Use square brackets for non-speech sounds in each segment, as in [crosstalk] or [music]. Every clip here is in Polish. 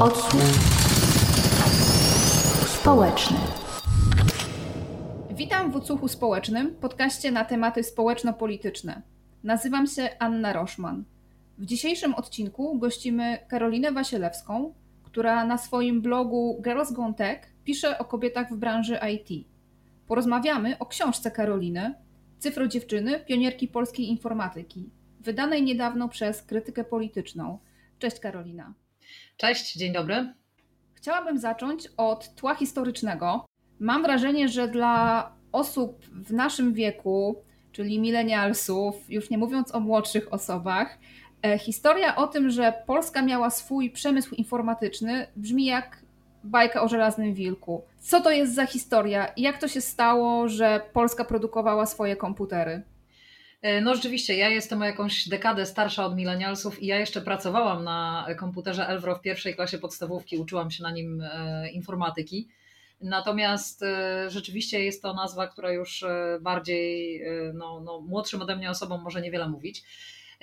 Odsłuch społeczny. Witam w Odsłuchu Społecznym, podcaście na tematy społeczno-polityczne. Nazywam się Anna Roszman. W dzisiejszym odcinku gościmy Karolinę Wasielewską, która na swoim blogu Girls Gone Tech pisze o kobietach w branży IT. Porozmawiamy o książce Karoliny Cyfro dziewczyny, pionierki polskiej informatyki, wydanej niedawno przez krytykę polityczną. Cześć Karolina. Cześć, dzień dobry. Chciałabym zacząć od tła historycznego. Mam wrażenie, że dla osób w naszym wieku, czyli milenialsów, już nie mówiąc o młodszych osobach, e, historia o tym, że Polska miała swój przemysł informatyczny, brzmi jak bajka o żelaznym wilku. Co to jest za historia? Jak to się stało, że Polska produkowała swoje komputery? E, no rzeczywiście, ja jestem o jakąś dekadę starsza od milenialsów i ja jeszcze pracowałam na komputerze Elvro w pierwszej klasie podstawówki, uczyłam się na nim e, informatyki. Natomiast e, rzeczywiście jest to nazwa, która już bardziej no, no, młodszym ode mnie osobom może niewiele mówić.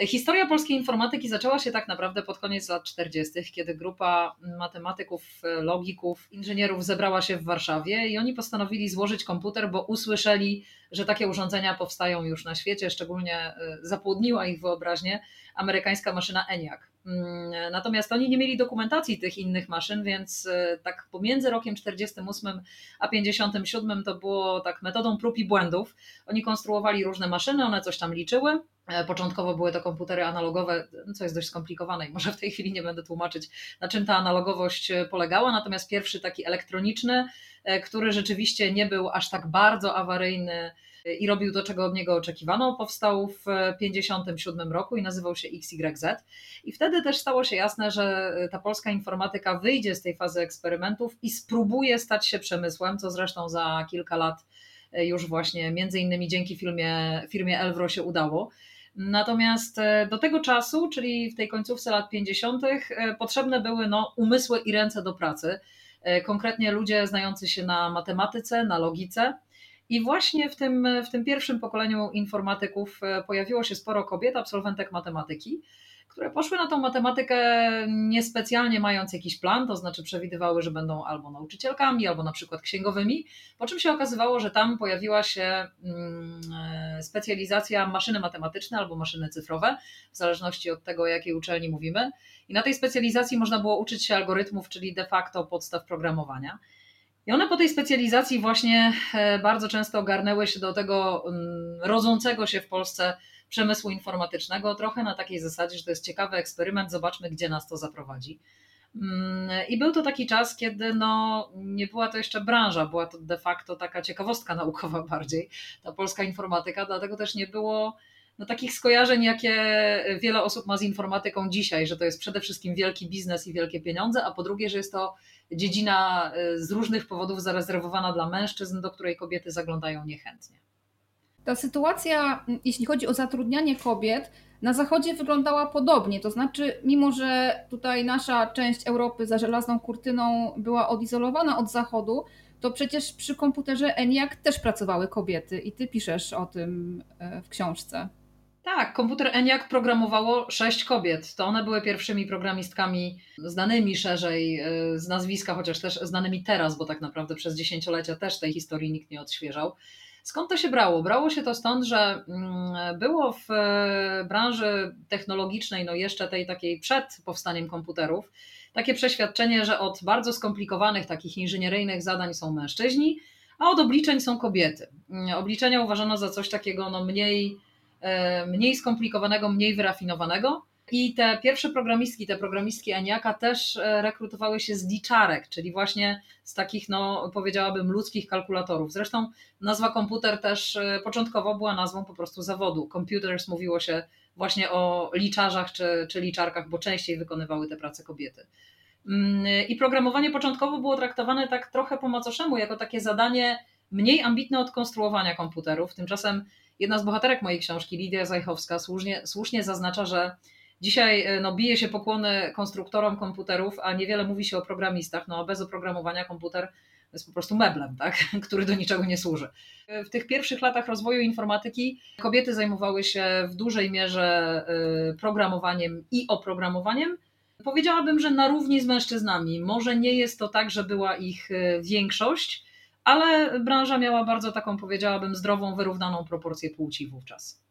Historia polskiej informatyki zaczęła się tak naprawdę pod koniec lat 40., kiedy grupa matematyków, logików, inżynierów zebrała się w Warszawie i oni postanowili złożyć komputer, bo usłyszeli, że takie urządzenia powstają już na świecie, szczególnie e, zapłodniła ich wyobraźnię amerykańska maszyna ENIAC. Mm, natomiast oni nie mieli dokumentacji tych innych maszyn, więc e, tak pomiędzy rokiem 48 a 57 to było tak metodą prób i błędów. Oni konstruowali różne maszyny, one coś tam liczyły. E, początkowo były to komputery analogowe, co jest dość skomplikowane i może w tej chwili nie będę tłumaczyć, na czym ta analogowość polegała. Natomiast pierwszy taki elektroniczny, który rzeczywiście nie był aż tak bardzo awaryjny, i robił to, czego od niego oczekiwano. Powstał w 1957 roku i nazywał się XYZ. I wtedy też stało się jasne, że ta polska informatyka wyjdzie z tej fazy eksperymentów i spróbuje stać się przemysłem, co zresztą za kilka lat już właśnie między innymi dzięki filmie, firmie Elvro się udało. Natomiast e, do tego czasu, czyli w tej końcówce lat 50., e, potrzebne były no, umysły i ręce do pracy. E, konkretnie ludzie znający się na matematyce, na logice. I właśnie w tym, w tym pierwszym pokoleniu informatyków pojawiło się sporo kobiet, absolwentek matematyki, które poszły na tą matematykę niespecjalnie mając jakiś plan, to znaczy przewidywały, że będą albo nauczycielkami, albo na przykład księgowymi, po czym się okazywało, że tam pojawiła się mm, e, specjalizacja maszyny matematyczne albo maszyny cyfrowe, w zależności od tego, o jakiej uczelni mówimy. I na tej specjalizacji można było uczyć się algorytmów, czyli de facto podstaw programowania. I one po tej specjalizacji właśnie e, bardzo często ogarnęły się do tego mm, rodzącego się w Polsce przemysłu informatycznego, trochę na takiej zasadzie, że to jest ciekawy eksperyment, zobaczmy, gdzie nas to zaprowadzi. Mm, I był to taki czas, kiedy no, nie była to jeszcze branża, była to de facto taka ciekawostka naukowa [laughs] bardziej, ta polska informatyka, dlatego też nie było no, takich skojarzeń, jakie wiele osób ma z informatyką dzisiaj, że to jest przede wszystkim wielki biznes i wielkie pieniądze, a po drugie, że jest to dziedzina y, z różnych powodów zarezerwowana dla mężczyzn, do której kobiety zaglądają niechętnie. Ta sytuacja, jeśli chodzi o zatrudnianie kobiet, na Zachodzie wyglądała podobnie. To znaczy, mimo że tutaj nasza część Europy za żelazną kurtyną była odizolowana od Zachodu, to przecież przy komputerze ENIAC też pracowały kobiety i ty piszesz o tym e, w książce. Tak, komputer ENIAC programowało sześć kobiet. To one były pierwszymi programistkami znanymi szerzej e, z nazwiska, chociaż też znanymi teraz, bo tak naprawdę przez dziesięciolecia też tej historii nikt nie odświeżał. Skąd to się brało? Brało się to stąd, że mm, było w e, branży technologicznej, no jeszcze tej takiej przed powstaniem komputerów, takie przeświadczenie, że od bardzo skomplikowanych, takich inżynieryjnych zadań są mężczyźni, a od obliczeń są kobiety. Mm, obliczenia uważano za coś takiego no mniej E, mniej skomplikowanego, mniej wyrafinowanego. I te pierwsze programistki, te programistki Aniaka też e, rekrutowały się z liczarek, czyli właśnie z takich, no powiedziałabym, ludzkich kalkulatorów. Zresztą nazwa komputer też e, początkowo była nazwą po prostu zawodu. Computers mówiło się właśnie o liczarzach czy, czy liczarkach, bo częściej wykonywały te prace kobiety. Mm, I programowanie początkowo było traktowane tak trochę po macoszemu, jako takie zadanie mniej ambitne od konstruowania komputerów. Tymczasem jedna z bohaterek mojej książki, Lidia Zajchowska, słusznie, słusznie zaznacza, że dzisiaj e, no, bije się pokłony konstruktorom komputerów, a niewiele mówi się o programistach. No, bez oprogramowania komputer jest po prostu meblem, tak? [laughs] który do niczego nie służy. W tych pierwszych latach rozwoju informatyki kobiety zajmowały się w dużej mierze e, programowaniem i oprogramowaniem. Powiedziałabym, że na równi z mężczyznami. Może nie jest to tak, że była ich e, większość, ale branża miała bardzo taką, powiedziałabym, zdrową, wyrównaną proporcję płci wówczas.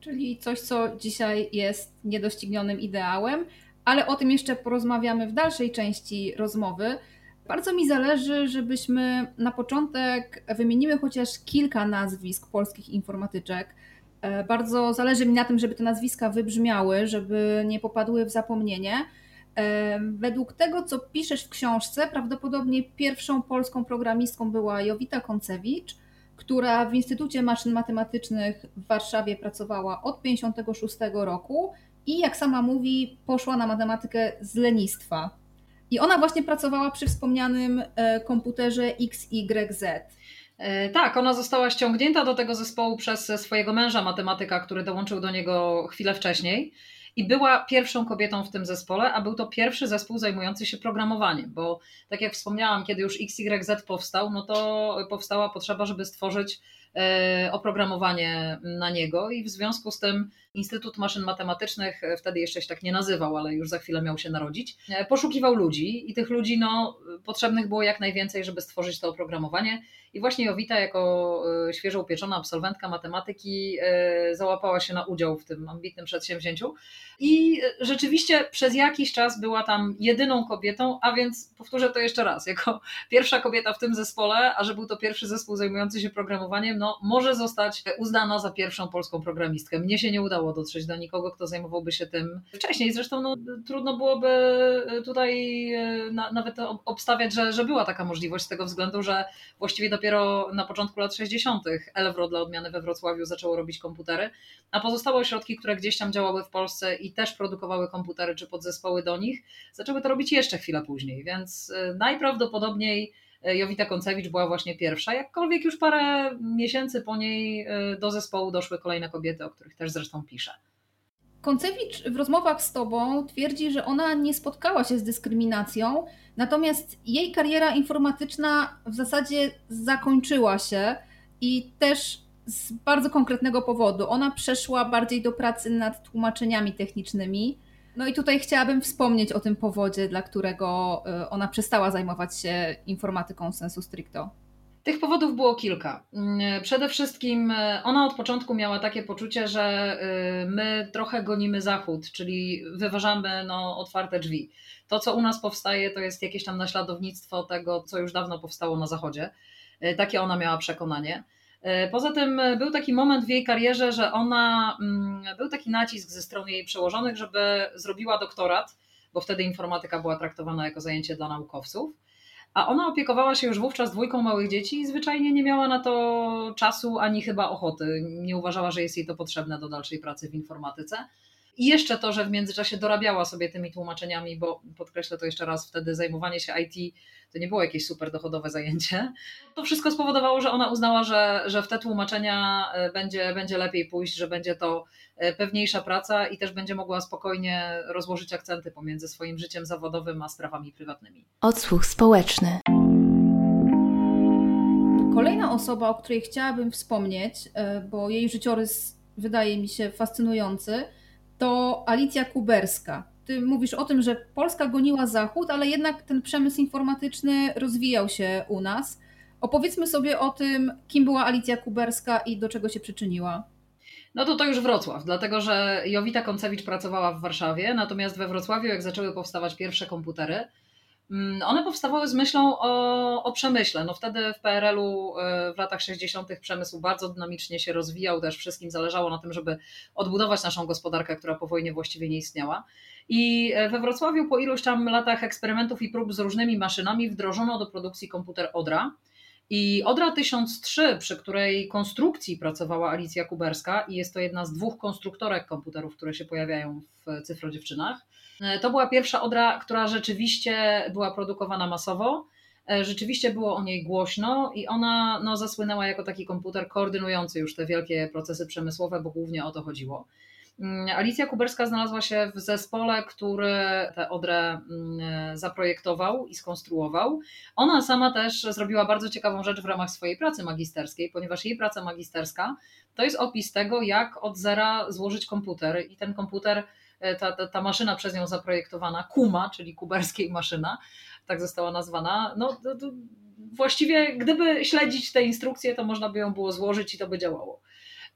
Czyli coś, co dzisiaj jest niedoścignionym ideałem, ale o tym jeszcze porozmawiamy w dalszej części rozmowy. Bardzo mi zależy, żebyśmy na początek wymieniły chociaż kilka nazwisk polskich informatyczek. E, bardzo zależy mi na tym, żeby te nazwiska wybrzmiały, żeby nie popadły w zapomnienie. E, według tego, co piszesz w książce, prawdopodobnie pierwszą polską programistką była Jowita Koncewicz, która w Instytucie Maszyn Matematycznych w Warszawie pracowała od 1956 roku i jak sama mówi, poszła na matematykę z lenistwa. I ona właśnie pracowała przy wspomnianym e, komputerze XYZ. E, tak, ona została ściągnięta do tego zespołu przez swojego męża, matematyka, który dołączył do niego chwilę wcześniej. I była pierwszą kobietą w tym zespole, a był to pierwszy zespół zajmujący się programowaniem, bo tak jak wspomniałam, kiedy już XYZ powstał, no to powstała potrzeba, żeby stworzyć e, oprogramowanie na niego i w związku z tym Instytut Maszyn Matematycznych, e, wtedy jeszcze się tak nie nazywał, ale już za chwilę miał się narodzić, e, poszukiwał ludzi i tych ludzi no, potrzebnych było jak najwięcej, żeby stworzyć to oprogramowanie. I właśnie Jowita, jako e, świeżo upieczona absolwentka matematyki, załapała się na udział w tym ambitnym przedsięwzięciu. I rzeczywiście przez jakiś czas była tam jedyną kobietą, a więc powtórzę to jeszcze raz, jako pierwsza kobieta w tym zespole, a że był to pierwszy zespół zajmujący się programowaniem, no może zostać uznana za pierwszą polską programistkę. Mnie się nie udało dotrzeć do nikogo, kto zajmowałby się tym wcześniej. Zresztą no, trudno byłoby tutaj na, nawet obstawiać, że, że była taka możliwość z tego względu, że właściwie dopiero na początku lat 60. Elwro dla odmiany we Wrocławiu zaczęło robić komputery, a pozostałe ośrodki, które gdzieś tam działały w Polsce i też produkowały komputery czy podzespoły do nich, zaczęły to robić jeszcze chwilę później, więc e, najprawdopodobniej Jowita Koncewicz była właśnie pierwsza, jakkolwiek już parę miesięcy po niej e, do zespołu doszły kolejne kobiety, o których też zresztą piszę. Koncewicz w rozmowach z Tobą twierdzi, że ona nie spotkała się z dyskryminacją, natomiast jej kariera informatyczna w zasadzie zakończyła się i też z bardzo konkretnego powodu. Ona przeszła bardziej do pracy nad tłumaczeniami technicznymi no i tutaj chciałabym wspomnieć o tym powodzie, dla którego y, ona przestała zajmować się informatyką sensu stricto. Tych powodów było kilka. Mm, przede wszystkim y, ona od początku miała takie poczucie, że y, my trochę gonimy Zachód, czyli wyważamy no, otwarte drzwi. To, co u nas powstaje, to jest jakieś tam naśladownictwo tego, co już dawno powstało na Zachodzie. Takie ona miała przekonanie. E, poza tym e, był taki moment w jej karierze, że ona, mm, był taki nacisk ze strony jej przełożonych, żeby zrobiła doktorat, bo wtedy informatyka była traktowana jako zajęcie dla naukowców. A ona opiekowała się już wówczas dwójką małych dzieci i zwyczajnie nie miała na to czasu ani chyba ochoty. Nie uważała, że jest jej to potrzebne do dalszej pracy w informatyce. I jeszcze to, że w międzyczasie dorabiała sobie tymi tłumaczeniami, bo podkreślę to jeszcze raz, wtedy zajmowanie się IT to nie było jakieś super dochodowe zajęcie. To wszystko spowodowało, że ona uznała, że, że w te tłumaczenia e, będzie, będzie lepiej pójść, że będzie to e, pewniejsza praca i też będzie mogła spokojnie rozłożyć akcenty pomiędzy swoim życiem zawodowym a sprawami prywatnymi. Odsłuch społeczny. Kolejna osoba, o której chciałabym wspomnieć, e, bo jej życiorys wydaje mi się fascynujący, to Alicja Kuberska. Ty mówisz o tym, że Polska goniła Zachód, ale jednak ten przemysł informatyczny rozwijał się u nas. Opowiedzmy sobie o tym, kim była Alicja Kuberska i do czego się przyczyniła. No to to już Wrocław, dlatego że Jowita Koncewicz pracowała w Warszawie, natomiast we Wrocławiu, jak zaczęły powstawać pierwsze komputery, one powstawały z myślą o, o przemyśle. No wtedy w PRL-u e, w latach 60. przemysł bardzo dynamicznie się rozwijał, też wszystkim zależało na tym, żeby odbudować naszą gospodarkę, która po wojnie właściwie nie istniała. I e, we Wrocławiu po iluś tam latach eksperymentów i prób z różnymi maszynami wdrożono do produkcji komputer Odra. I Odra 1003, przy której konstrukcji pracowała Alicja Kuberska i jest to jedna z dwóch konstruktorek komputerów, które się pojawiają w Cyfrodziewczynach, E, to była pierwsza odra, która rzeczywiście była produkowana masowo. E, rzeczywiście było o niej głośno i ona no, zasłynęła jako taki komputer koordynujący już te wielkie procesy przemysłowe, bo głównie o to chodziło. Mm, Alicja Kuberska znalazła się w zespole, który tę odrę mm, zaprojektował i skonstruował. Ona sama też zrobiła bardzo ciekawą rzecz w ramach swojej pracy magisterskiej, ponieważ jej praca magisterska to jest opis tego, jak od zera złożyć komputer i ten komputer ta, ta, ta maszyna przez nią zaprojektowana, Kuma, czyli kuberskiej maszyna, tak została nazwana, no to, to właściwie gdyby śledzić te instrukcje, to można by ją było złożyć i to by działało.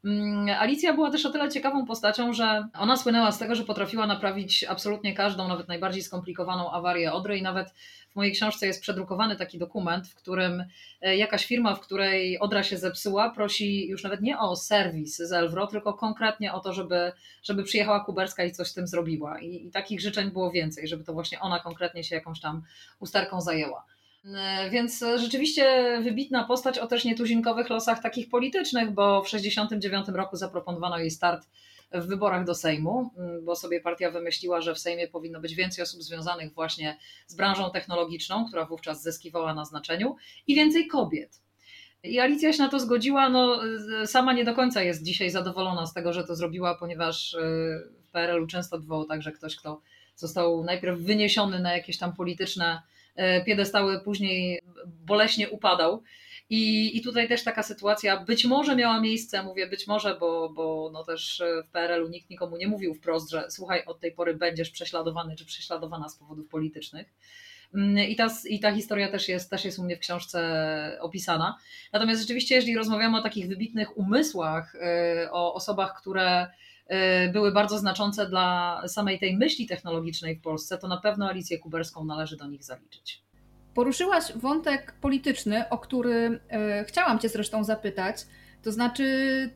Mm, Alicja była też o tyle ciekawą postacią, że ona słynęła z tego, że potrafiła naprawić absolutnie każdą, nawet najbardziej skomplikowaną awarię Odry i nawet w mojej książce jest przedrukowany taki dokument, w którym e, jakaś firma, w której Odra się zepsuła, prosi już nawet nie o serwis z Elwro, tylko konkretnie o to, żeby, żeby przyjechała Kuberska i coś z tym zrobiła. I, I takich życzeń było więcej, żeby to właśnie ona konkretnie się jakąś tam usterką zajęła. E, więc rzeczywiście wybitna postać o też nietuzinkowych losach takich politycznych, bo w 1969 roku zaproponowano jej start w wyborach do Sejmu, bo sobie partia wymyśliła, że w Sejmie powinno być więcej osób związanych właśnie z branżą technologiczną, która wówczas zyskiwała na znaczeniu, i więcej kobiet. I Alicja się na to zgodziła. No, sama nie do końca jest dzisiaj zadowolona z tego, że to zrobiła, ponieważ e, w PRL-u często bywało tak, że ktoś, kto został najpierw wyniesiony na jakieś tam polityczne piedestały później boleśnie upadał. I, I tutaj też taka sytuacja być może miała miejsce, mówię być może, bo, bo no też w PRL-u nikt nikomu nie mówił wprost, że słuchaj, od tej pory będziesz prześladowany czy prześladowana z powodów politycznych. Mm, I ta, I ta historia też jest, też jest u mnie w książce opisana. Natomiast rzeczywiście, jeżeli rozmawiamy o takich wybitnych umysłach, e, o osobach, które e, były bardzo znaczące dla samej tej myśli technologicznej w Polsce, to na pewno Alicję Kuberską należy do nich zaliczyć. Poruszyłaś wątek polityczny, o który e, chciałam Cię zresztą zapytać. To znaczy,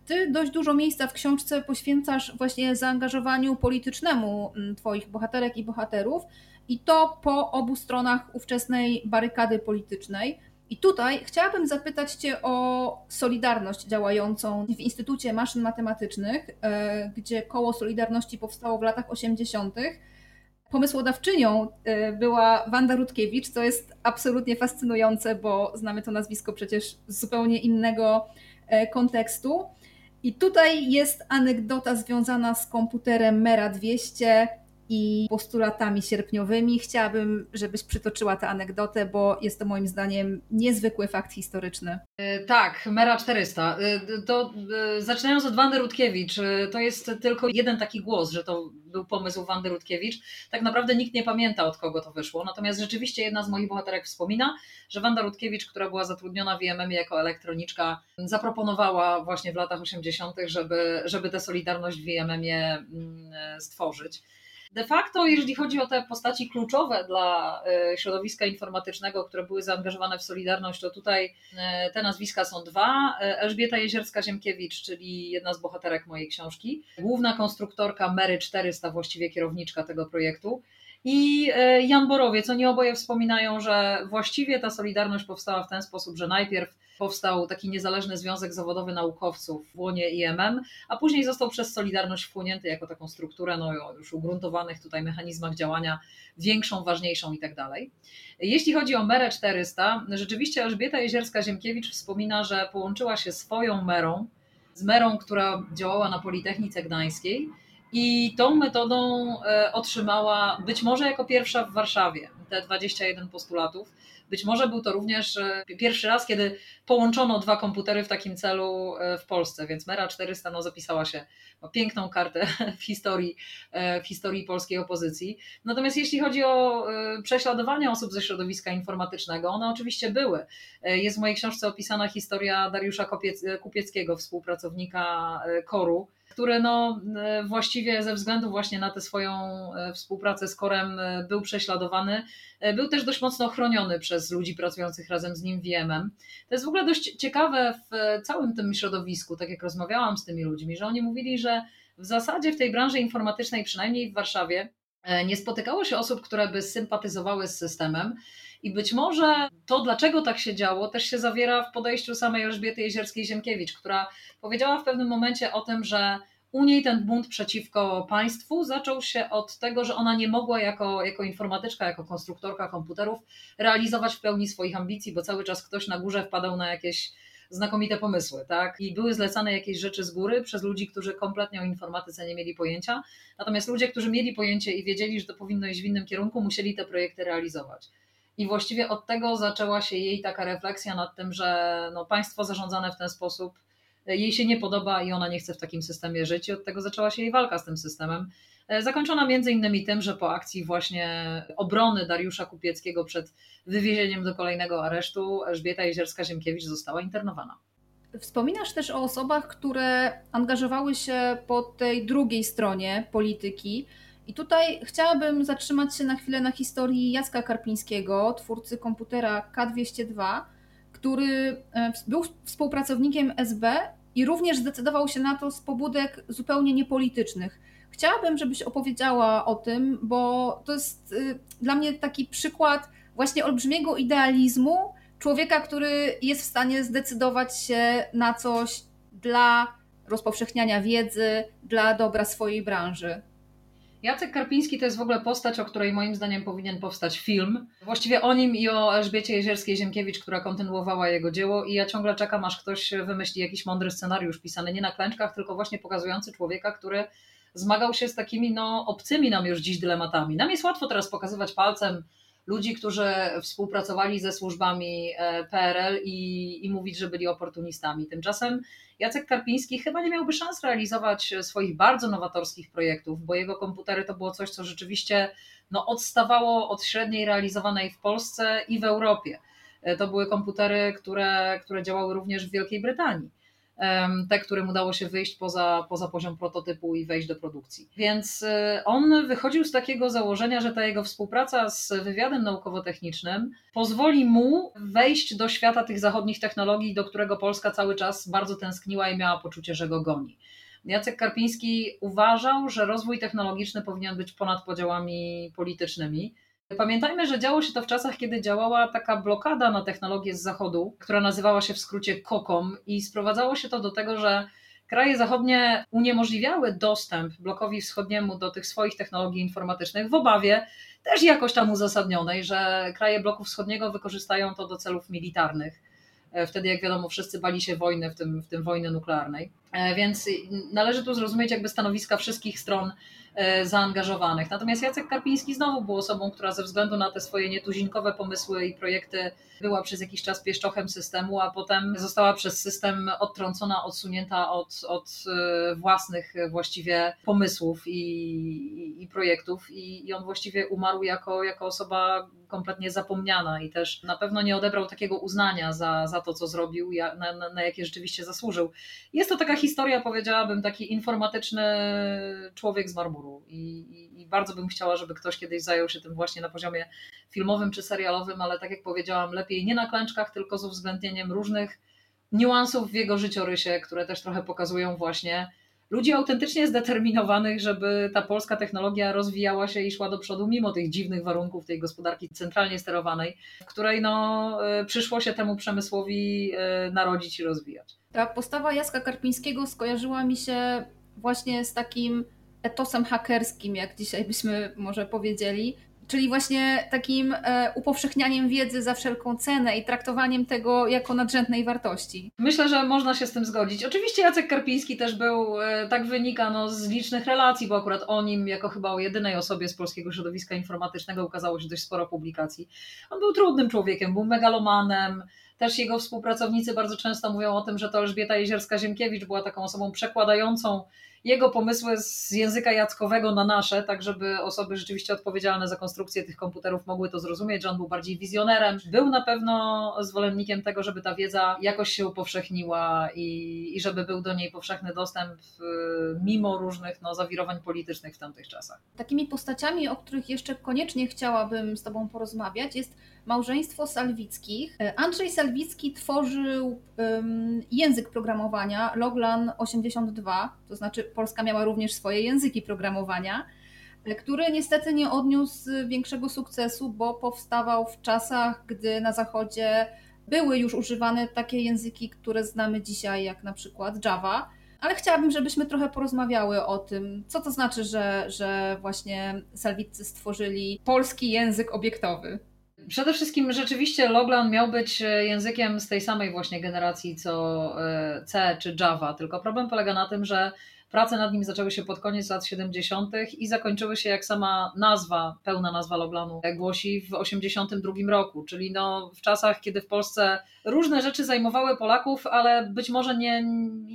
Ty dość dużo miejsca w książce poświęcasz właśnie zaangażowaniu politycznemu Twoich bohaterek i bohaterów, i to po obu stronach ówczesnej barykady politycznej. I tutaj chciałabym zapytać Cię o Solidarność działającą w Instytucie Maszyn Matematycznych, e, gdzie koło Solidarności powstało w latach 80 Pomysłodawczynią e, była Wanda Rutkiewicz, co jest absolutnie fascynujące, bo znamy to nazwisko przecież z zupełnie innego e, kontekstu. I tutaj jest anegdota związana z komputerem Mera 200 i postulatami sierpniowymi. Chciałabym, żebyś przytoczyła tę anegdotę, bo jest to moim zdaniem niezwykły fakt historyczny. E, tak, Mera 400. E, to, e, zaczynając od Wandy Rutkiewicz, to jest tylko jeden taki głos, że to był pomysł Wandy Rutkiewicz. Tak naprawdę nikt nie pamięta, od kogo to wyszło. Natomiast rzeczywiście jedna z moich bohaterek wspomina, że Wanda Rutkiewicz, która była zatrudniona w IMM jako elektroniczka, zaproponowała właśnie w latach 80., żeby, żeby tę Solidarność w IMM mm, stworzyć. De facto, jeżeli chodzi o te postaci kluczowe dla e, środowiska informatycznego, które były zaangażowane w Solidarność, to tutaj e, te nazwiska są dwa. E, Elżbieta Jezierska-Ziemkiewicz, czyli jedna z bohaterek mojej książki, główna konstruktorka Mary 400, właściwie kierowniczka tego projektu, i Jan Borowiec. Oni oboje wspominają, że właściwie ta Solidarność powstała w ten sposób, że najpierw powstał taki niezależny związek zawodowy naukowców w łonie IMM, a później został przez Solidarność wchłonięty jako taką strukturę no, już ugruntowanych tutaj mechanizmach działania, większą, ważniejszą i tak dalej. Jeśli chodzi o Merę 400, rzeczywiście Elżbieta Jezierska-Ziemkiewicz wspomina, że połączyła się swoją merą z merą, która działała na Politechnice Gdańskiej i tą metodą e, otrzymała być może jako pierwsza w Warszawie te 21 postulatów być może był to również e, pierwszy raz, kiedy połączono dwa komputery w takim celu e, w Polsce, więc Mera 400 no, zapisała się ma piękną kartę [laughs] w historii, w historii polskiej opozycji. Natomiast jeśli chodzi o prześladowania osób ze środowiska informatycznego, one oczywiście były. Jest w mojej książce opisana historia Dariusza Kupieckiego, współpracownika Koru, który no, właściwie ze względu właśnie na tę swoją współpracę z Korem był prześladowany. Był też dość mocno chroniony przez ludzi pracujących razem z nim w IMM. To jest w ogóle dość ciekawe w całym tym środowisku, tak jak rozmawiałam z tymi ludźmi, że oni mówili, że w zasadzie w tej branży informatycznej, przynajmniej w Warszawie, e, nie spotykało się osób, które by sympatyzowały z systemem. I być może to, dlaczego tak się działo, też się zawiera w podejściu samej Elżbiety Jezierskiej-Ziemkiewicz, która powiedziała w pewnym momencie o tym, że u niej ten bunt przeciwko państwu zaczął się od tego, że ona nie mogła jako, jako informatyczka, jako konstruktorka komputerów realizować w pełni swoich ambicji, bo cały czas ktoś na górze wpadał na jakieś znakomite pomysły, tak? I były zlecane jakieś rzeczy z góry przez ludzi, którzy kompletnie o informatyce nie mieli pojęcia. Natomiast ludzie, którzy mieli pojęcie i wiedzieli, że to powinno iść w innym kierunku, musieli te projekty realizować. I właściwie od tego zaczęła się jej taka refleksja nad tym, że no, państwo zarządzane w ten sposób jej się nie podoba i ona nie chce w takim systemie żyć i od tego zaczęła się jej walka z tym systemem. Zakończona między innymi tym, że po akcji właśnie obrony Dariusza Kupieckiego przed wywiezieniem do kolejnego aresztu Elżbieta Jezierska-Ziemkiewicz została internowana. Wspominasz też o osobach, które angażowały się po tej drugiej stronie polityki. I tutaj chciałabym zatrzymać się na chwilę na historii Jacka Karpińskiego, twórcy komputera K202, który e, był współpracownikiem SB i również zdecydował się na to z pobudek zupełnie niepolitycznych. Chciałabym, żebyś opowiedziała o tym, bo to jest y, dla mnie taki przykład właśnie olbrzymiego idealizmu człowieka, który jest w stanie zdecydować się na coś dla rozpowszechniania wiedzy, dla dobra swojej branży. Jacek Karpiński to jest w ogóle postać, o której moim zdaniem powinien powstać film. Właściwie o nim i o Elżbiecie Jezierskiej-Ziemkiewicz, która kontynuowała jego dzieło i ja ciągle czekam, aż ktoś wymyśli jakiś mądry scenariusz pisany nie na klęczkach, tylko właśnie pokazujący człowieka, który zmagał się z takimi no, obcymi nam już dziś dylematami. Nam jest łatwo teraz pokazywać palcem ludzi, którzy współpracowali ze służbami e, PRL i, i mówić, że byli oportunistami. Tymczasem Jacek Karpiński chyba nie miałby szans realizować swoich bardzo nowatorskich projektów, bo jego komputery to było coś, co rzeczywiście no, odstawało od średniej realizowanej w Polsce i w Europie. E, to były komputery, które, które działały również w Wielkiej Brytanii te, którym udało się wyjść poza, poza poziom prototypu i wejść do produkcji. Więc y, on wychodził z takiego założenia, że ta jego współpraca z wywiadem naukowo-technicznym pozwoli mu wejść do świata tych zachodnich technologii, do którego Polska cały czas bardzo tęskniła i miała poczucie, że go goni. Jacek Karpiński uważał, że rozwój technologiczny powinien być ponad podziałami politycznymi. Pamiętajmy, że działo się to w czasach, kiedy działała taka blokada na technologię z zachodu, która nazywała się w skrócie KOKOM i sprowadzało się to do tego, że kraje zachodnie uniemożliwiały dostęp blokowi wschodniemu do tych swoich technologii informatycznych w obawie też jakoś tam uzasadnionej, że kraje bloku wschodniego wykorzystają to do celów militarnych. E, wtedy, jak wiadomo, wszyscy bali się wojny, w tym, w tym wojny nuklearnej. E, więc należy tu zrozumieć jakby stanowiska wszystkich stron E, zaangażowanych. Natomiast Jacek Karpiński znowu był osobą, która ze względu na te swoje nietuzinkowe pomysły i projekty była przez jakiś czas pieszczochem systemu, a potem została przez system odtrącona, odsunięta od, od e, własnych właściwie pomysłów i, i projektów i, i on właściwie umarł jako, jako osoba kompletnie zapomniana i też na pewno nie odebrał takiego uznania za, za to, co zrobił, na, na, na jakie rzeczywiście zasłużył. Jest to taka historia, powiedziałabym, taki informatyczny człowiek z marmuru i, i, i bardzo bym chciała, żeby ktoś kiedyś zajął się tym właśnie na poziomie filmowym czy serialowym, ale tak jak powiedziałam, lepiej nie na klęczkach, tylko z uwzględnieniem różnych niuansów w jego życiorysie, które też trochę pokazują właśnie ludzi autentycznie zdeterminowanych, żeby ta polska technologia rozwijała się i szła do przodu mimo tych dziwnych warunków tej gospodarki centralnie sterowanej, w której no, e, przyszło się temu przemysłowi e, narodzić i rozwijać. Ta postawa Jacka Karpińskiego skojarzyła mi się właśnie z takim etosem hakerskim, jak dzisiaj byśmy może powiedzieli, czyli właśnie takim e, upowszechnianiem wiedzy za wszelką cenę i traktowaniem tego jako nadrzędnej wartości. Myślę, że można się z tym zgodzić. Oczywiście Jacek Karpiński też był, e, tak wynika no, z licznych relacji, bo akurat o nim, jako chyba o jedynej osobie z polskiego środowiska informatycznego, ukazało się dość sporo publikacji. On był trudnym człowiekiem, był megalomanem. Też jego współpracownicy bardzo często mówią o tym, że to Elżbieta Jezierska-Ziemkiewicz była taką osobą przekładającą jego pomysły z języka jackowego na nasze, tak żeby osoby rzeczywiście odpowiedzialne za konstrukcję tych komputerów mogły to zrozumieć, że on był bardziej wizjonerem. Był na pewno zwolennikiem tego, żeby ta wiedza jakoś się upowszechniła i, i żeby był do niej powszechny dostęp y, mimo różnych no, zawirowań politycznych w tamtych czasach. Takimi postaciami, o których jeszcze koniecznie chciałabym z Tobą porozmawiać, jest małżeństwo Salwickich. E, Andrzej Salwicki tworzył um, język programowania Loglan 82, to znaczy Polska miała również swoje języki programowania, e, który niestety nie odniósł większego sukcesu, bo powstawał w czasach, gdy na Zachodzie były już używane takie języki, które znamy dzisiaj, jak na przykład Java. Ale chciałabym, żebyśmy trochę porozmawiały o tym, co to znaczy, że, że właśnie Salwiccy stworzyli polski język obiektowy. Przede wszystkim rzeczywiście Loglan miał być e, językiem z tej samej właśnie generacji co e, C czy Java, tylko problem polega na tym, że Prace nad nim zaczęły się pod koniec lat 70. i zakończyły się, jak sama nazwa, pełna nazwa Loblanu głosi, w 82 roku, czyli no, w czasach, kiedy w Polsce różne rzeczy zajmowały Polaków, ale być może nie,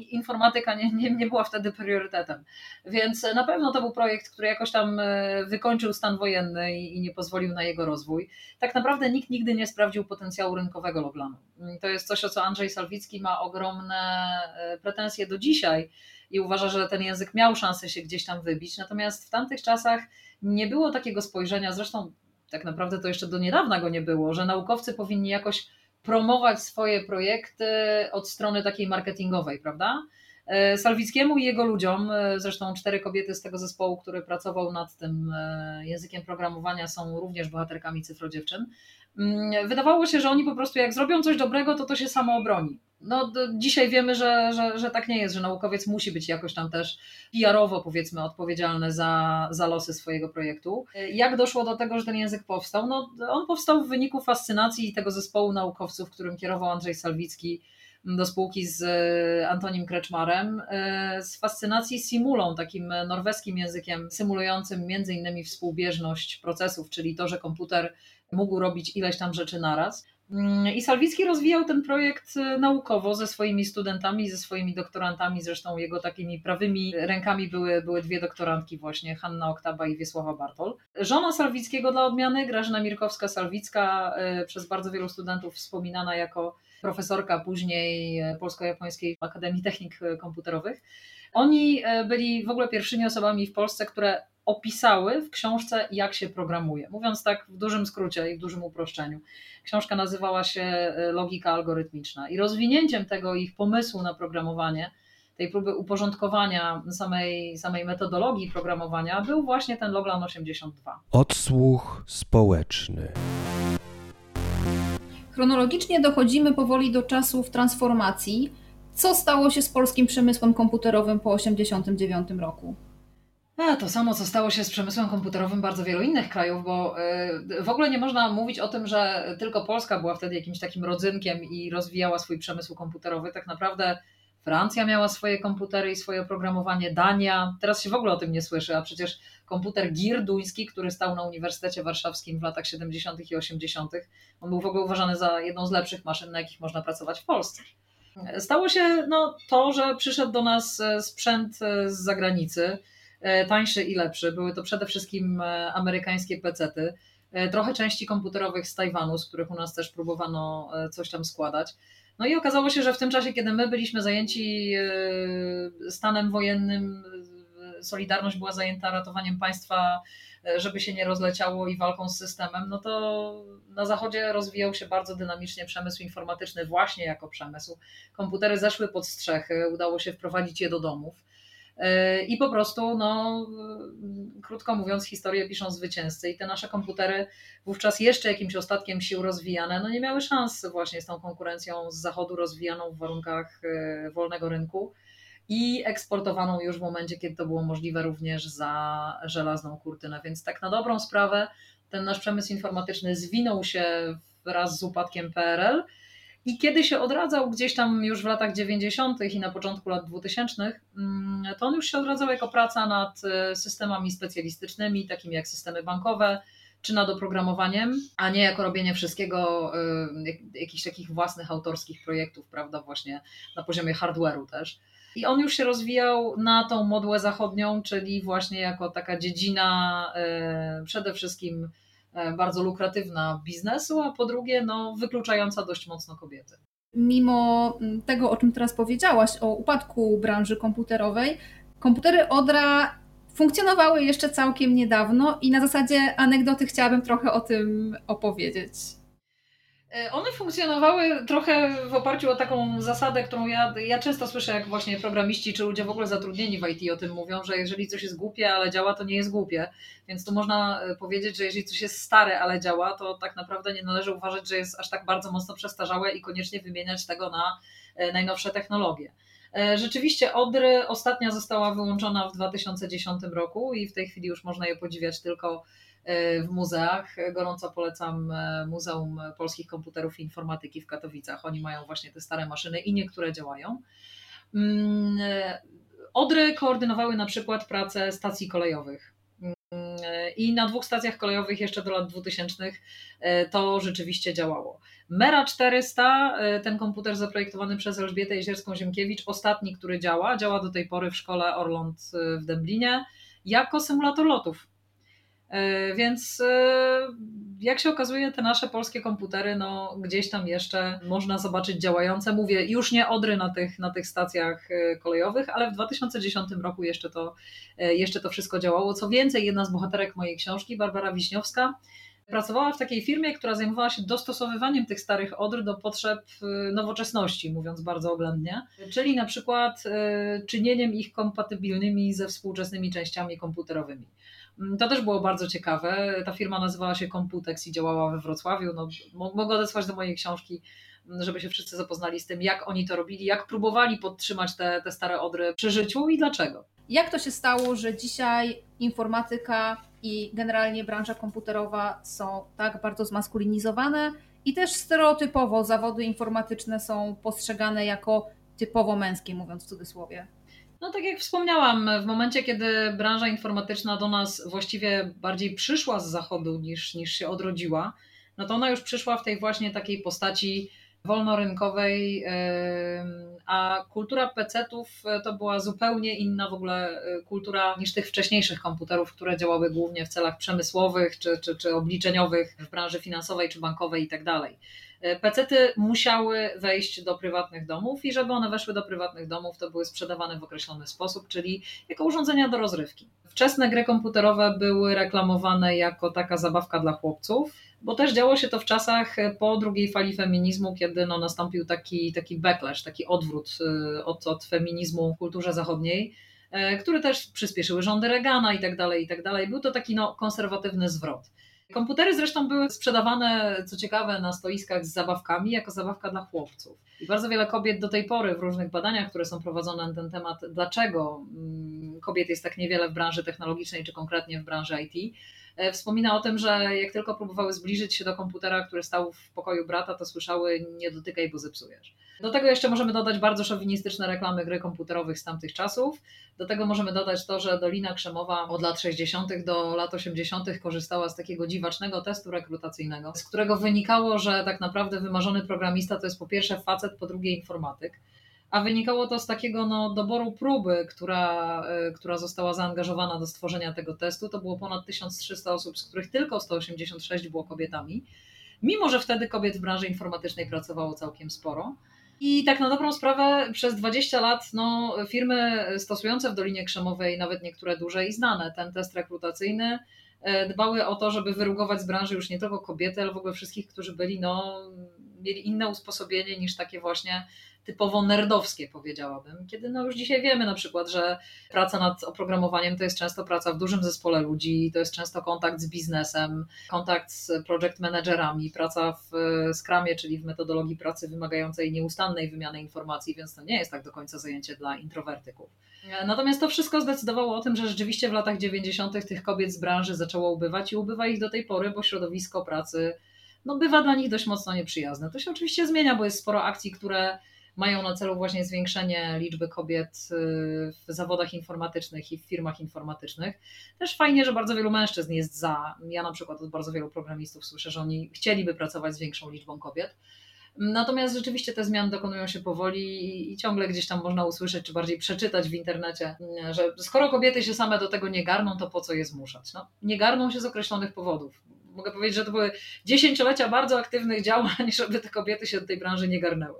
informatyka nie, nie, nie była wtedy priorytetem. Więc na pewno to był projekt, który jakoś tam e, wykończył stan wojenny i, i nie pozwolił na jego rozwój. Tak naprawdę nikt nigdy nie sprawdził potencjału rynkowego Loblanu. To jest coś, o co Andrzej Salwicki ma ogromne e, pretensje do dzisiaj i uważa, że ten język miał szansę się gdzieś tam wybić. Natomiast w tamtych czasach nie było takiego spojrzenia, zresztą tak naprawdę to jeszcze do niedawna go nie było, że naukowcy powinni jakoś promować swoje projekty od strony takiej marketingowej, prawda? E, Salwickiemu i jego ludziom, e, zresztą cztery kobiety z tego zespołu, który pracował nad tym e, językiem programowania, są również bohaterkami cyfrodziewczyn. Mm, wydawało się, że oni po prostu jak zrobią coś dobrego, to to się samo obroni. No, dzisiaj wiemy, że, że, że tak nie jest, że naukowiec musi być jakoś tam też PR-owo powiedzmy odpowiedzialny za, za losy swojego projektu. Jak doszło do tego, że ten język powstał? No, on powstał w wyniku fascynacji tego zespołu naukowców, którym kierował Andrzej Salwicki do spółki z e, Antonim Kreczmarem, e, z fascynacji simulą, takim norweskim językiem symulującym między innymi współbieżność procesów, czyli to, że komputer mógł robić ileś tam rzeczy naraz. Mm, I Salwicki rozwijał ten projekt e, naukowo ze swoimi studentami, ze swoimi doktorantami, zresztą jego takimi prawymi rękami były, były dwie doktorantki właśnie, Hanna Oktaba i Wiesława Bartol. Żona Salwickiego dla odmiany, Grażyna Mirkowska-Salwicka, przez bardzo wielu studentów wspominana jako profesorka później e, Polsko-Japońskiej Akademii Technik Komputerowych. Oni byli w ogóle pierwszymi osobami w Polsce, które opisały w książce, jak się programuje. Mówiąc tak w dużym skrócie i w dużym uproszczeniu. Książka nazywała się e, Logika algorytmiczna i rozwinięciem tego ich pomysłu na programowanie, tej próby uporządkowania samej, samej metodologii programowania był właśnie ten Loglan 82. Odsłuch społeczny. Chronologicznie dochodzimy powoli do czasów transformacji. Co stało się z polskim przemysłem komputerowym po 1989 roku? A, to samo, co stało się z przemysłem komputerowym bardzo wielu innych krajów, bo y, w ogóle nie można mówić o tym, że tylko Polska była wtedy jakimś takim rodzynkiem i rozwijała swój przemysł komputerowy. Tak naprawdę Francja miała swoje komputery i swoje oprogramowanie, Dania. Teraz się w ogóle o tym nie słyszy, a przecież komputer GIR duński, który stał na Uniwersytecie Warszawskim w latach 70. i 80., on był w ogóle uważany za jedną z lepszych maszyn, na jakich można pracować w Polsce. Stało się no, to, że przyszedł do nas e, sprzęt e, z zagranicy, tańszy i lepszy. Były to przede wszystkim amerykańskie pecety, trochę części komputerowych z Tajwanu, z których u nas też próbowano coś tam składać. No i okazało się, że w tym czasie, kiedy my byliśmy zajęci e, stanem wojennym, e, Solidarność była zajęta ratowaniem państwa, e, żeby się nie rozleciało i walką z systemem, no to na Zachodzie rozwijał się bardzo dynamicznie przemysł informatyczny, właśnie jako przemysł. Komputery zeszły pod strzechy, udało się wprowadzić je do domów. E, I po prostu, no, krótko mówiąc, historię piszą zwycięzcy i te nasze komputery, wówczas jeszcze jakimś ostatkiem sił rozwijane, no nie miały szans właśnie z tą konkurencją z zachodu rozwijaną w warunkach e, wolnego rynku i eksportowaną już w momencie, kiedy to było możliwe również za żelazną kurtynę. Więc tak na dobrą sprawę ten nasz przemysł informatyczny zwinął się wraz z upadkiem PRL i kiedy się odradzał gdzieś tam już w latach 90. i na początku lat 2000, mm, to on już się odradzał jako praca nad e, systemami specjalistycznymi, takimi jak systemy bankowe, czy nad oprogramowaniem, a nie jako robienie wszystkiego, e, jakichś takich własnych autorskich projektów, prawda, właśnie na poziomie hardware'u też. I on już się rozwijał na tą modłę zachodnią, czyli właśnie jako taka dziedzina e, przede wszystkim bardzo lukratywna biznesu, a po drugie no, wykluczająca dość mocno kobiety. Mimo mm, tego, o czym teraz powiedziałaś, o upadku branży komputerowej, komputery Odra funkcjonowały jeszcze całkiem niedawno i na zasadzie anegdoty chciałabym trochę o tym opowiedzieć. E, one funkcjonowały trochę w oparciu o taką zasadę, którą ja, ja często słyszę, jak właśnie programiści czy ludzie w ogóle zatrudnieni w IT o tym mówią, że jeżeli coś jest głupie, ale działa, to nie jest głupie. Więc tu można e, powiedzieć, że jeżeli coś jest stare, ale działa, to tak naprawdę nie należy uważać, że jest aż tak bardzo mocno przestarzałe i koniecznie wymieniać tego na e, najnowsze technologie. Rzeczywiście Odry ostatnia została wyłączona w 2010 roku i w tej chwili już można je podziwiać tylko w muzeach. Gorąco polecam e, Muzeum Polskich Komputerów i Informatyki w Katowicach. Oni mają właśnie te stare maszyny i niektóre działają. Mm, e, Odry koordynowały na przykład pracę stacji kolejowych. I na dwóch stacjach kolejowych jeszcze do lat 2000 to rzeczywiście działało. Mera 400, ten komputer zaprojektowany przez Elżbietę Jezierską-Ziemkiewicz, ostatni, który działa, działa do tej pory w szkole Orląt w Dęblinie jako symulator lotów. E, więc e, jak się okazuje, te nasze polskie komputery, no gdzieś tam jeszcze można zobaczyć działające. Mówię, już nie odry na tych, na tych stacjach e, kolejowych, ale w 2010 roku jeszcze to, jeszcze to wszystko działało. Co więcej, jedna z bohaterek mojej książki, Barbara Wiśniowska, pracowała w takiej firmie, która zajmowała się dostosowywaniem tych starych odr do potrzeb nowoczesności, mówiąc bardzo oględnie, czyli na przykład czynieniem ich kompatybilnymi ze współczesnymi częściami komputerowymi. Mm, to też było bardzo ciekawe. Ta firma nazywała się Computex i działała we Wrocławiu. No, mogę odesłać do mojej książki, mm, żeby się wszyscy zapoznali z tym, jak oni to robili, jak próbowali podtrzymać te, te stare odry przy życiu i dlaczego. Jak to się stało, że dzisiaj informatyka i generalnie branża komputerowa są tak bardzo zmaskulinizowane i też stereotypowo zawody informatyczne są postrzegane jako typowo męskie, mówiąc w cudzysłowie? No tak jak wspomniałam, w momencie, kiedy branża informatyczna do nas właściwie bardziej przyszła z zachodu niż, niż się odrodziła, no to ona już przyszła w tej właśnie takiej postaci wolnorynkowej, a kultura PC-ów e, to była zupełnie inna w ogóle e, kultura niż tych wcześniejszych komputerów, które działały głównie w celach przemysłowych czy, czy, czy obliczeniowych w branży finansowej czy bankowej i tak dalej. E, Pecety musiały wejść do prywatnych domów i żeby one weszły do prywatnych domów, to były sprzedawane w określony sposób, czyli jako urządzenia do rozrywki. Wczesne gry komputerowe były reklamowane jako taka zabawka dla chłopców, bo też działo się to w czasach po drugiej fali feminizmu, kiedy no, nastąpił taki, taki backlash, taki odwrót e, od, od feminizmu w kulturze zachodniej e, który też przyspieszyły rządy Reagana i tak dalej, i tak dalej. Był to taki no, konserwatywny zwrot. Komputery zresztą były sprzedawane, co ciekawe, na stoiskach z zabawkami, jako zabawka dla chłopców. I bardzo wiele kobiet do tej pory w różnych badaniach, które są prowadzone na ten temat, dlaczego mm, kobiet jest tak niewiele w branży technologicznej, czy konkretnie w branży IT, wspomina o tym, że jak tylko próbowały zbliżyć się do komputera, który stał w pokoju brata, to słyszały nie dotykaj, bo zepsujesz. Do tego jeszcze możemy dodać bardzo szowinistyczne reklamy gry komputerowych z tamtych czasów. Do tego możemy dodać to, że Dolina Krzemowa od lat 60. do lat 80. korzystała z takiego dziwacznego testu rekrutacyjnego, z którego wynikało, że tak naprawdę wymarzony programista to jest po pierwsze facet, po drugie informatyk a wynikało to z takiego no, doboru próby, która, e, która została zaangażowana do stworzenia tego testu. To było ponad 1300 osób, z których tylko 186 było kobietami, mimo że wtedy kobiet w branży informatycznej pracowało całkiem sporo. I tak na dobrą sprawę przez 20 lat no, firmy stosujące w Dolinie Krzemowej, nawet niektóre duże i znane, ten test rekrutacyjny, e, dbały o to, żeby wyrugować z branży już nie tylko kobiety, ale w ogóle wszystkich, którzy byli, no, mieli inne usposobienie niż takie właśnie typowo nerdowskie, powiedziałabym. Kiedy no już dzisiaj wiemy na przykład, że praca nad oprogramowaniem to jest często praca w dużym zespole ludzi, to jest często kontakt z biznesem, kontakt z project managerami, praca w Scrumie, czyli w metodologii pracy wymagającej nieustannej wymiany informacji, więc to nie jest tak do końca zajęcie dla introwertyków. Natomiast to wszystko zdecydowało o tym, że rzeczywiście w latach 90. tych kobiet z branży zaczęło ubywać i ubywa ich do tej pory, bo środowisko pracy no, bywa dla nich dość mocno nieprzyjazne. To się oczywiście zmienia, bo jest sporo akcji, które mają na celu właśnie zwiększenie liczby kobiet y, w zawodach informatycznych i w firmach informatycznych. Też fajnie, że bardzo wielu mężczyzn jest za. Ja na przykład od bardzo wielu programistów słyszę, że oni chcieliby pracować z większą liczbą kobiet. Natomiast rzeczywiście te zmiany dokonują się powoli i ciągle gdzieś tam można usłyszeć, czy bardziej przeczytać w internecie, że skoro kobiety się same do tego nie garną, to po co je zmuszać? No, nie garną się z określonych powodów. Mogę powiedzieć, że to były dziesięciolecia bardzo aktywnych działań, [laughs] żeby te kobiety się do tej branży nie garnęły.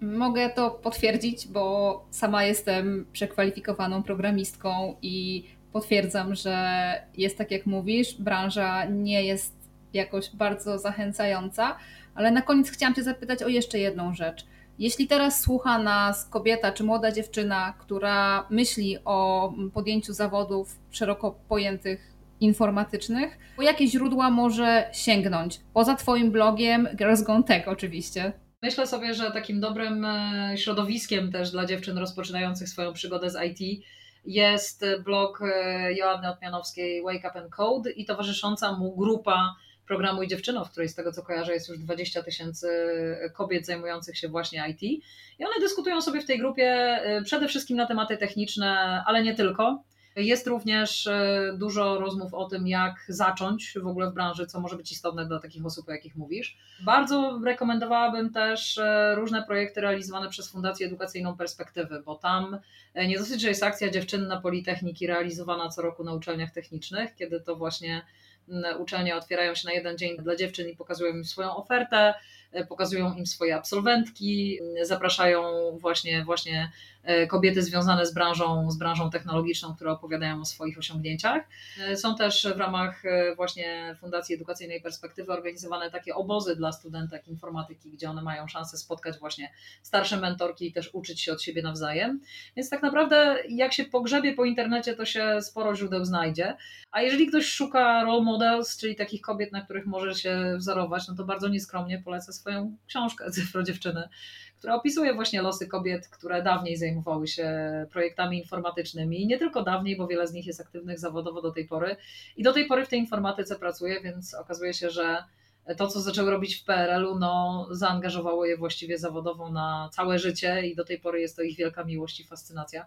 Mogę to potwierdzić, bo sama jestem przekwalifikowaną programistką i potwierdzam, że jest tak jak mówisz, branża nie jest jakoś bardzo zachęcająca, ale na koniec chciałam Cię zapytać o jeszcze jedną rzecz. Jeśli teraz słucha nas kobieta czy młoda dziewczyna, która myśli o podjęciu zawodów szeroko pojętych informatycznych, po jakie źródła może sięgnąć? Poza Twoim blogiem Girls Gone Tech oczywiście. Myślę sobie, że takim dobrym e, środowiskiem też dla dziewczyn rozpoczynających swoją przygodę z IT jest blog e, Joanny Otmianowskiej Wake Up and Code i towarzysząca mu grupa programu i dziewczyną, w której z tego co kojarzę jest już 20 tysięcy kobiet zajmujących się właśnie IT. I one dyskutują sobie w tej grupie przede wszystkim na tematy techniczne, ale nie tylko. Jest również e, dużo rozmów o tym, jak zacząć w ogóle w branży, co może być istotne dla takich osób, o jakich mówisz. Bardzo rekomendowałabym też e, różne projekty realizowane przez Fundację Edukacyjną Perspektywy, bo tam e, nie dosyć, że jest akcja dziewczynna Politechniki realizowana co roku na uczelniach technicznych, kiedy to właśnie uczelnie otwierają się na jeden dzień dla dziewczyn i pokazują im swoją ofertę, pokazują im swoje absolwentki, zapraszają właśnie, właśnie kobiety związane z branżą, z branżą technologiczną, które opowiadają o swoich osiągnięciach. E, są też w ramach e, właśnie Fundacji Edukacyjnej Perspektywy organizowane takie obozy dla studentek informatyki, gdzie one mają szansę spotkać właśnie starsze mentorki i też uczyć się od siebie nawzajem. Więc tak naprawdę jak się pogrzebie po internecie, to się sporo źródeł znajdzie. A jeżeli ktoś szuka role models, czyli takich kobiet, na których może się wzorować, no to bardzo nieskromnie polecę swoją książkę [laughs] Cyfro Dziewczyny, która opisuje właśnie losy kobiet, które dawniej zajmowały się projektami informatycznymi. I nie tylko dawniej, bo wiele z nich jest aktywnych zawodowo do tej pory. I do tej pory w tej informatyce pracuje, więc okazuje się, że to, co zaczęły robić w PRL-u, no, zaangażowało je właściwie zawodowo na całe życie i do tej pory jest to ich wielka miłość i fascynacja,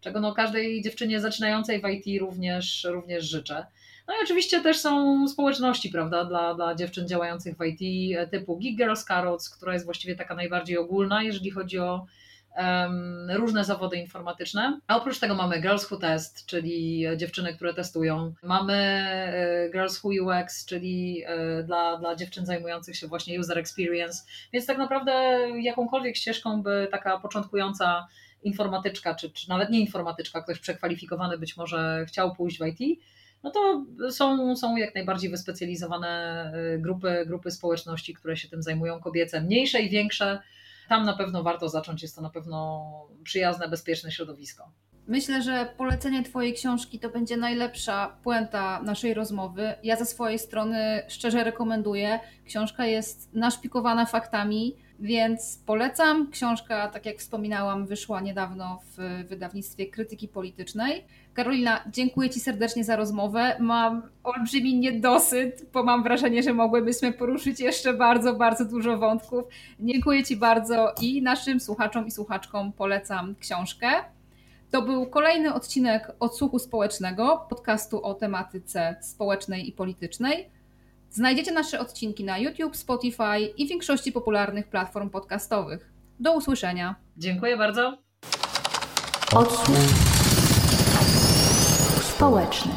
czego no, każdej dziewczynie zaczynającej w IT również, również życzę. No i oczywiście też są społeczności, prawda, dla, dla dziewczyn działających w IT, typu Geek Girls Carrots, która jest właściwie taka najbardziej ogólna, jeżeli chodzi o um, różne zawody informatyczne. A oprócz tego mamy Girls Who Test, czyli dziewczyny, które testują. Mamy e, Girls Who UX, czyli e, dla, dla dziewczyn zajmujących się właśnie user experience. Więc tak naprawdę jakąkolwiek ścieżką by taka początkująca informatyczka, czy, czy nawet nie informatyczka, ktoś przekwalifikowany być może chciał pójść w IT, no to są, są jak najbardziej wyspecjalizowane y, grupy, grupy społeczności, które się tym zajmują, kobiece, mniejsze i większe. Tam na pewno warto zacząć, jest to na pewno przyjazne, bezpieczne środowisko. Myślę, że polecenie Twojej książki to będzie najlepsza puenta naszej rozmowy. Ja ze swojej strony szczerze rekomenduję. Książka jest naszpikowana faktami, więc polecam. Książka, tak jak wspominałam, wyszła niedawno w wydawnictwie krytyki politycznej. Karolina, dziękuję Ci serdecznie za rozmowę. Mam olbrzymi niedosyt, bo mam wrażenie, że mogłybyśmy poruszyć jeszcze bardzo, bardzo dużo wątków. Dziękuję Ci bardzo i naszym słuchaczom i słuchaczkom polecam książkę. To był kolejny odcinek Odsłuchu Społecznego, podcastu o tematyce społecznej i politycznej. Znajdziecie nasze odcinki na YouTube, Spotify i większości popularnych platform podcastowych. Do usłyszenia. Dziękuję bardzo. Odsłuch społeczny.